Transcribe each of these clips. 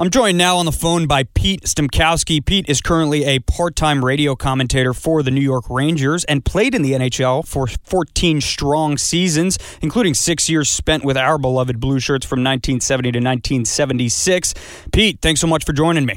I'm joined now on the phone by Pete Stemkowski. Pete is currently a part time radio commentator for the New York Rangers and played in the NHL for 14 strong seasons, including six years spent with our beloved Blue Shirts from 1970 to 1976. Pete, thanks so much for joining me.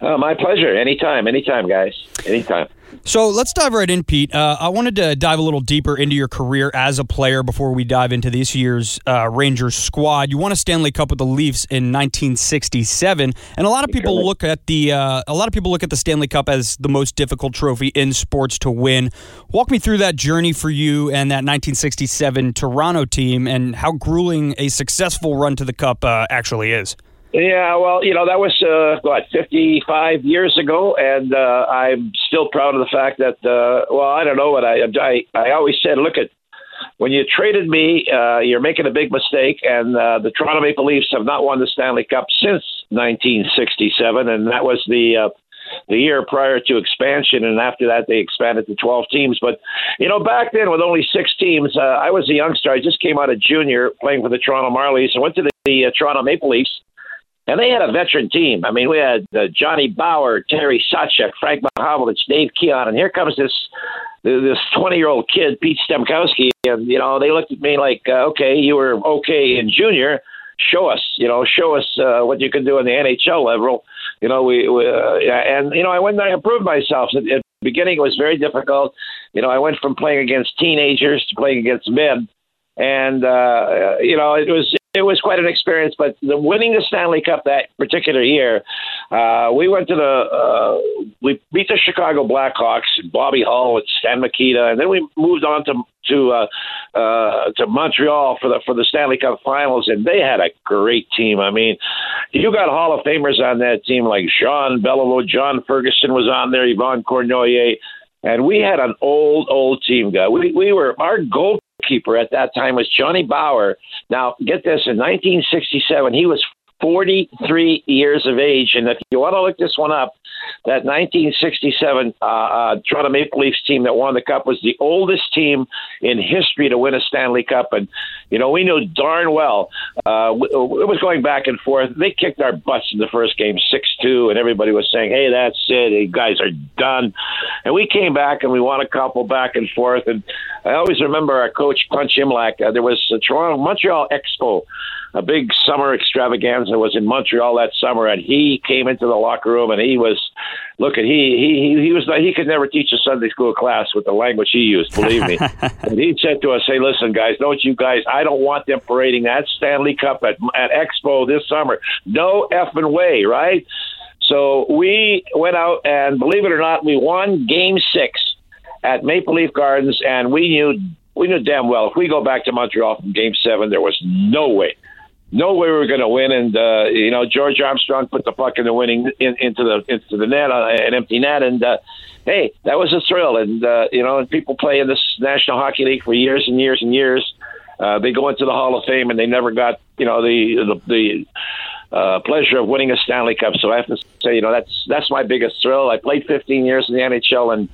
Oh, my pleasure. Anytime, anytime, guys. Anytime. So let's dive right in, Pete. Uh, I wanted to dive a little deeper into your career as a player before we dive into this year's uh, Rangers squad. You won a Stanley Cup with the Leafs in 1967, and a lot of people look at the uh, a lot of people look at the Stanley Cup as the most difficult trophy in sports to win. Walk me through that journey for you and that 1967 Toronto team, and how grueling a successful run to the Cup uh, actually is. Yeah, well, you know, that was, uh, what, 55 years ago, and uh, I'm still proud of the fact that, uh, well, I don't know what I, I, I always said, look at, when you traded me, uh, you're making a big mistake, and uh, the Toronto Maple Leafs have not won the Stanley Cup since 1967, and that was the uh, the year prior to expansion, and after that they expanded to 12 teams. But you know, back then with only six teams, uh, I was a youngster. I just came out of junior playing for the Toronto Marlies. I went to the, the uh, Toronto Maple Leafs, and they had a veteran team. I mean, we had uh, Johnny Bower, Terry Sawchuk, Frank Mahovlich, Dave Keon, and here comes this this 20 year old kid, Pete Stemkowski. And, you know, they looked at me like, uh, okay, you were okay in junior. Show us, you know, show us uh, what you can do in the NHL level. You know, we, we uh, and, you know, I went and I improved myself. At, at the beginning, it was very difficult. You know, I went from playing against teenagers to playing against men. And, uh, you know, it was it was quite an experience. But the winning the Stanley Cup that particular year, uh, we went to the uh, we beat the Chicago Blackhawks, Bobby Hull and Stan Mikita, and then we moved on to to uh, uh, to Montreal for the for the Stanley Cup Finals, and they had a great team. I mean, you got Hall of Famers on that team like Jean Beliveau, John Ferguson was on there, Yvan Cournoyer. And we had an old, old team guy. We we were our goal goalkeeper at that time was Johnny Bower. Now, get this in 1967, he was 43 years of age. And if you want to look this one up, that 1967 uh, uh, Toronto Maple Leafs team that won the cup was the oldest team in history to win a Stanley Cup. And, you know, we knew darn well uh, it was going back and forth. They kicked our butts in the first game 6 2, and everybody was saying, hey, that's it. You guys are done. And we came back and we won a couple back and forth. And I always remember our coach, Punch Imlach, uh, there was a Toronto Montreal Expo a big summer extravaganza was in Montreal that summer, and he came into the locker room and he was, looking. he he he was he could never teach a Sunday school class with the language he used. Believe me, and he said to us, "Hey, listen, guys, don't you guys? I don't want them parading that Stanley Cup at at Expo this summer. No effing way, right?" So we went out and believe it or not, we won Game Six at Maple Leaf Gardens, and we knew we knew damn well if we go back to Montreal from Game Seven, there was no way no way we were going to win. And uh, you know, George Armstrong put the puck in the winning in, into the into the net, uh, an empty net, and uh, hey, that was a thrill. And uh, you know, and people play in this National Hockey League for years and years and years. Uh, they go into the Hall of Fame, and they never got you know the the. the uh, pleasure of winning a Stanley Cup. So I have to say, you know, that's that's my biggest thrill. I played 15 years in the NHL, and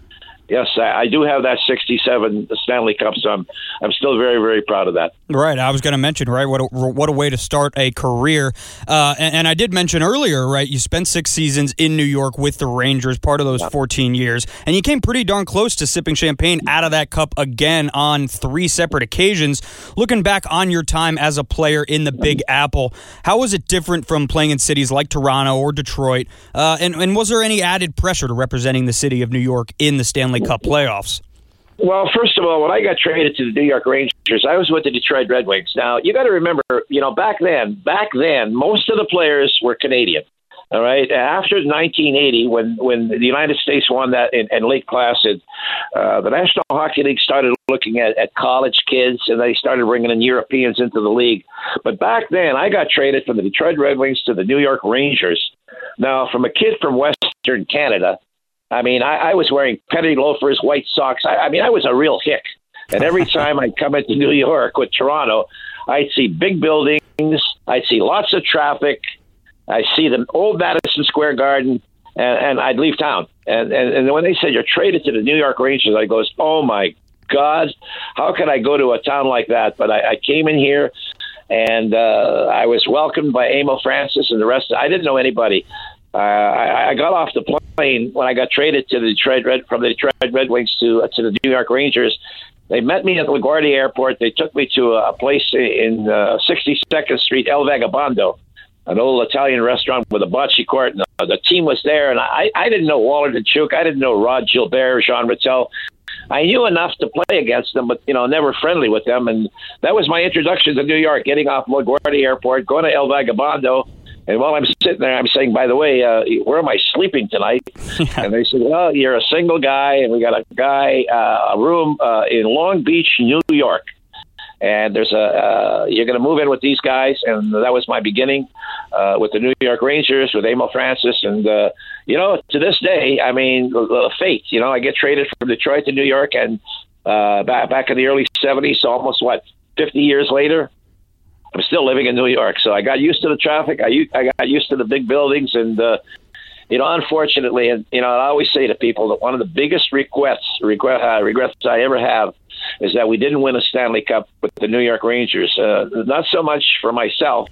yes, I, I, do have that 67 Stanley Cup, so I'm, I'm still very, very proud of that. Right. I was going to mention, right, what a, what a way to start a career. Uh, and, and, I did mention earlier, right, you spent six seasons in New York with the Rangers, part of those 14 years, and you came pretty darn close to sipping champagne out of that cup again on three separate occasions. Looking back on your time as a player in the Big Apple, how was it different from playing in cities like Toronto or Detroit? Uh, and, and was there any added pressure to representing the city of New York in the Stanley Cup playoffs? Well, first of all, when I got traded to the New York Rangers, I was with the Detroit Red Wings. Now, you got to remember, you know, back then, back then, most of the players were Canadian. All right. After 1980, when when the United States won that in, in Lake Placid, uh, the National Hockey League started looking at, at college kids, and they started bringing in Europeans into the league. But back then, I got traded from the Detroit Red Wings to the New York Rangers. Now, from a kid from Western Canada, I mean, I, I was wearing penny loafers, white socks. I, I mean, I was a real hick. And every time I'd come into New York with Toronto, I'd see big buildings, I'd see lots of traffic, I see the old Madison Square Garden, and, and I'd leave town. And, and and when they said you're traded to the New York Rangers, I goes, oh my God, how can I go to a town like that? But I, I came in here and uh, I was welcomed by Emile Francis and the rest. I didn't know anybody. Uh, I, I got off the plane when I got traded to the Detroit Red from the Detroit Red Wings to uh, to the New York Rangers. They met me at LaGuardia Airport. They took me to a place in uh, 62nd Street, El Vagabondo, an old Italian restaurant with a bocce court. And the, the team was there, and I, I didn't know Walt Tkaczuk. I didn't know Rod Gilbert, Jean Ratelle. I knew enough to play against them, but you know, never friendly with them. And that was my introduction to New York. Getting off LaGuardia Airport, going to El Vagabondo, and while I'm sitting there, I'm saying, "By the way, uh, where am I sleeping tonight?" and they said, "Well, you're a single guy, and we got a guy, uh, a room uh, in Long Beach, New York." and there's a uh, you're going to move in with these guys, and that was my beginning uh, with the New York Rangers with Emile Francis, and uh, you know to this day, I mean, fate. You know, I get traded from Detroit to New York, and uh, back back in the early '70s, so almost what 50 years later, I'm still living in New York. So I got used to the traffic. I I got used to the big buildings, and uh, you know, unfortunately, and you know, I always say to people that one of the biggest regrets regret uh, regrets I ever have is that we didn't win a Stanley Cup with the New York Rangers. Uh, not so much for myself,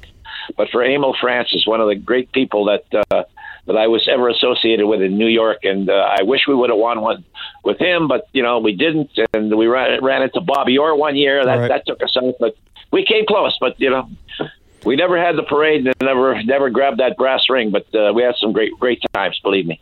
but for Emile Francis, one of the great people that uh, that I was ever associated with in New York. And uh, I wish we would have won one with him, but you know we didn't, and we ran, ran into Bobby Orr one year. That right. that took us out, but we came close. But you know, we never had the parade and never never grabbed that brass ring, but uh, we had some great great times. Believe me.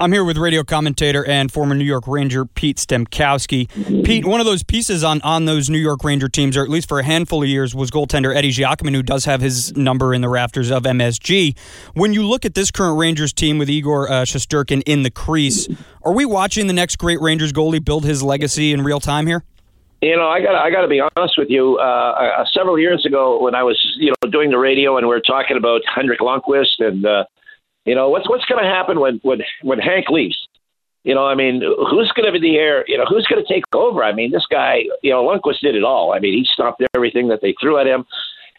I'm here with radio commentator and former New York Ranger Pete Stemkowski. Pete, one of those pieces on on those New York Ranger teams, or at least for a handful of years, was goaltender Eddie Giacomin, who does have his number in the rafters of MSG. When you look at this current Rangers team with Igor uh, in the crease, are we watching the next great Rangers goalie build his legacy in real time here? You know, I got I got to be honest with you. Uh, uh, several years ago, when I was you know doing the radio and we were talking about Henrik Lundqvist and uh, you know what's what's going to happen when when when Hank leaves. You know, I mean, who's going to be the heir? You know, who's going to take over? I mean, this guy, you know, Lundqvist did it all. I mean, he stopped everything that they threw at him.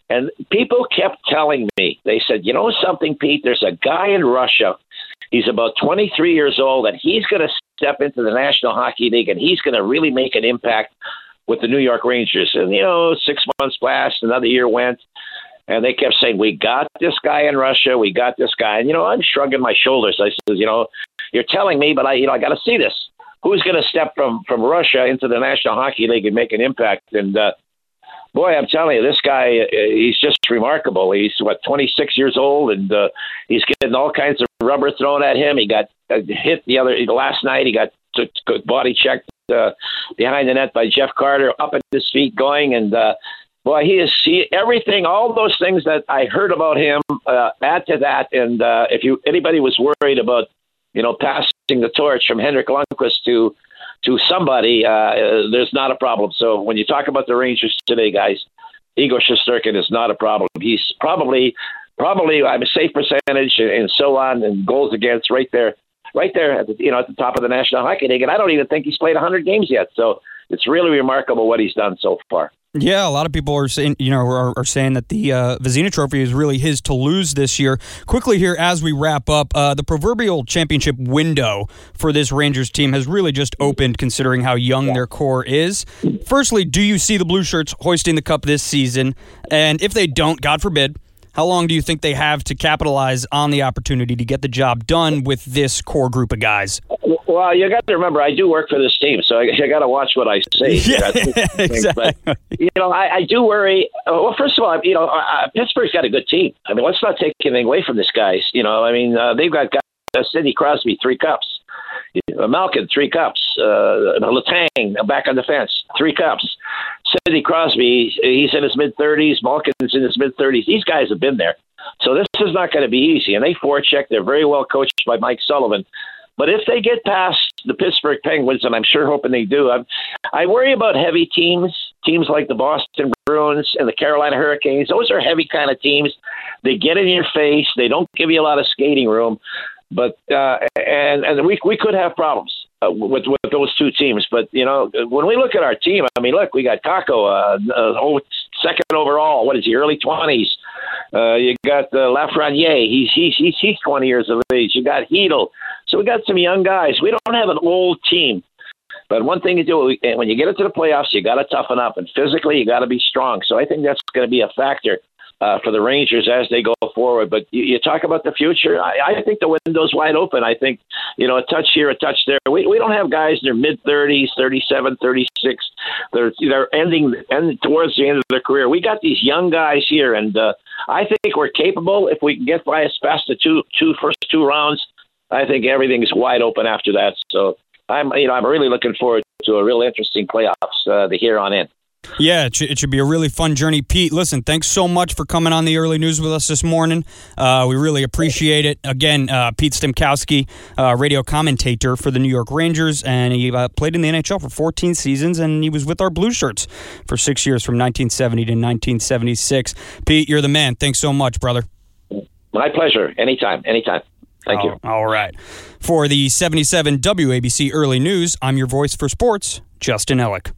And people kept telling me, they said, you know something, Pete, there's a guy in Russia. He's about 23 years old, and he's going to step into the National Hockey League, and he's going to really make an impact with the New York Rangers. And, you know, six months passed, another year went, and they kept saying, We got this guy in Russia, we got this guy. And, you know, I'm shrugging my shoulders. I said, You know, you're telling me, but I, you know, I got to see this. Who's going to step from, from Russia into the National Hockey League and make an impact? And, uh, boy, I'm telling you, this guy, uh, he's just remarkable. He's, what, 26 years old, and uh, he's getting all kinds of rubber thrown at him. He got uh, hit the other last night. He got body checked uh, behind the net by Jeff Carter, up at his feet, going and. Uh, Boy, he is everything, all those things that I heard about him. Uh, add to that, and uh, if you anybody was worried about, you know, passing the torch from Henrik Lundqvist to to somebody, uh, there's not a problem. So when you talk about the Rangers today, guys, Igor Shesterkin is not a problem. He's probably probably I'm a safe percentage and so on and goals against right there right there at the you know at the top of the National Hockey League, and I don't even think he's played 100 games yet. So it's really remarkable what he's done so far. Yeah, a lot of people are saying, you know, are, are saying that the uh, Vezina Trophy is really his to lose this year. Quickly here, as we wrap up, uh, the proverbial championship window for this Rangers team has really just opened, considering how young yeah. their core is. Firstly, do you see the Blue Shirts hoisting the cup this season? And if they don't, God forbid, how long do you think they have to capitalize on the opportunity to get the job done with this core group of guys? Well, you got to remember, I do work for this team, so I, I got to watch what I say. Yeah, exactly. But, you know, I, I do worry. Uh, well, first of all, you know, uh, Pittsburgh's got a good team. I mean, let's not take anything away from this guys. You know, I mean, uh, they've got guys, uh, Sidney Crosby, three cups. Uh, Malkin, three cups. Uh, Letang, back on the fence, three cups. Sidney Crosby, he's in his mid 30s. Malkin's in his mid 30s. These guys have been there. So this is not going to be easy. And they forecheck. They're very well coached by Mike Sullivan. But if they get past the Pittsburgh Penguins, and I'm sure hoping they do, I'm, I worry about heavy teams, teams like the Boston Bruins and the Carolina Hurricanes. Those are heavy kind of teams. They get in your face. They don't give you a lot of skating room. But uh, and and we we could have problems uh, with with those two teams. But you know, when we look at our team, I mean, look, we got Kakko, uh, uh, oh, second overall. What is he? Early twenties. Uh, you got uh, Lafreniere. He's he's he's he's twenty years of age. You got Chytil. So we got some young guys. We don't have an old team. But one thing you do when you get into the playoffs, you got to toughen up, and physically you got to be strong. So I think that's going to be a factor uh, for the Rangers as they go forward. But you, you talk about the future. I, I think the window's wide open. I think you know a touch here, a touch there. We we don't have guys in their mid thirties, thirty seven, thirty six. They're they're ending and towards the end of their career. We got these young guys here, and uh, I think we're capable if we can get by as past the two two first two rounds. I think everything's wide open after that. So I'm you know I'm really looking forward to a real interesting playoffs uh, the here on in. Yeah, it should, it should, be a really fun journey. Pete, listen, thanks so much for coming on the early news with us this morning. Uh, we really appreciate it. Again, uh, Pete Stemkowski, uh, radio commentator for the New York Rangers, and he uh, played in the NHL for 14 seasons, and he was with our Blue Shirts for six years from 1970 to 1976. Pete, you're the man. Thanks so much, brother. My pleasure. Anytime, anytime. Thank you. All right. For the 77 WABC Early News, I'm your voice for sports, Justin Ellick.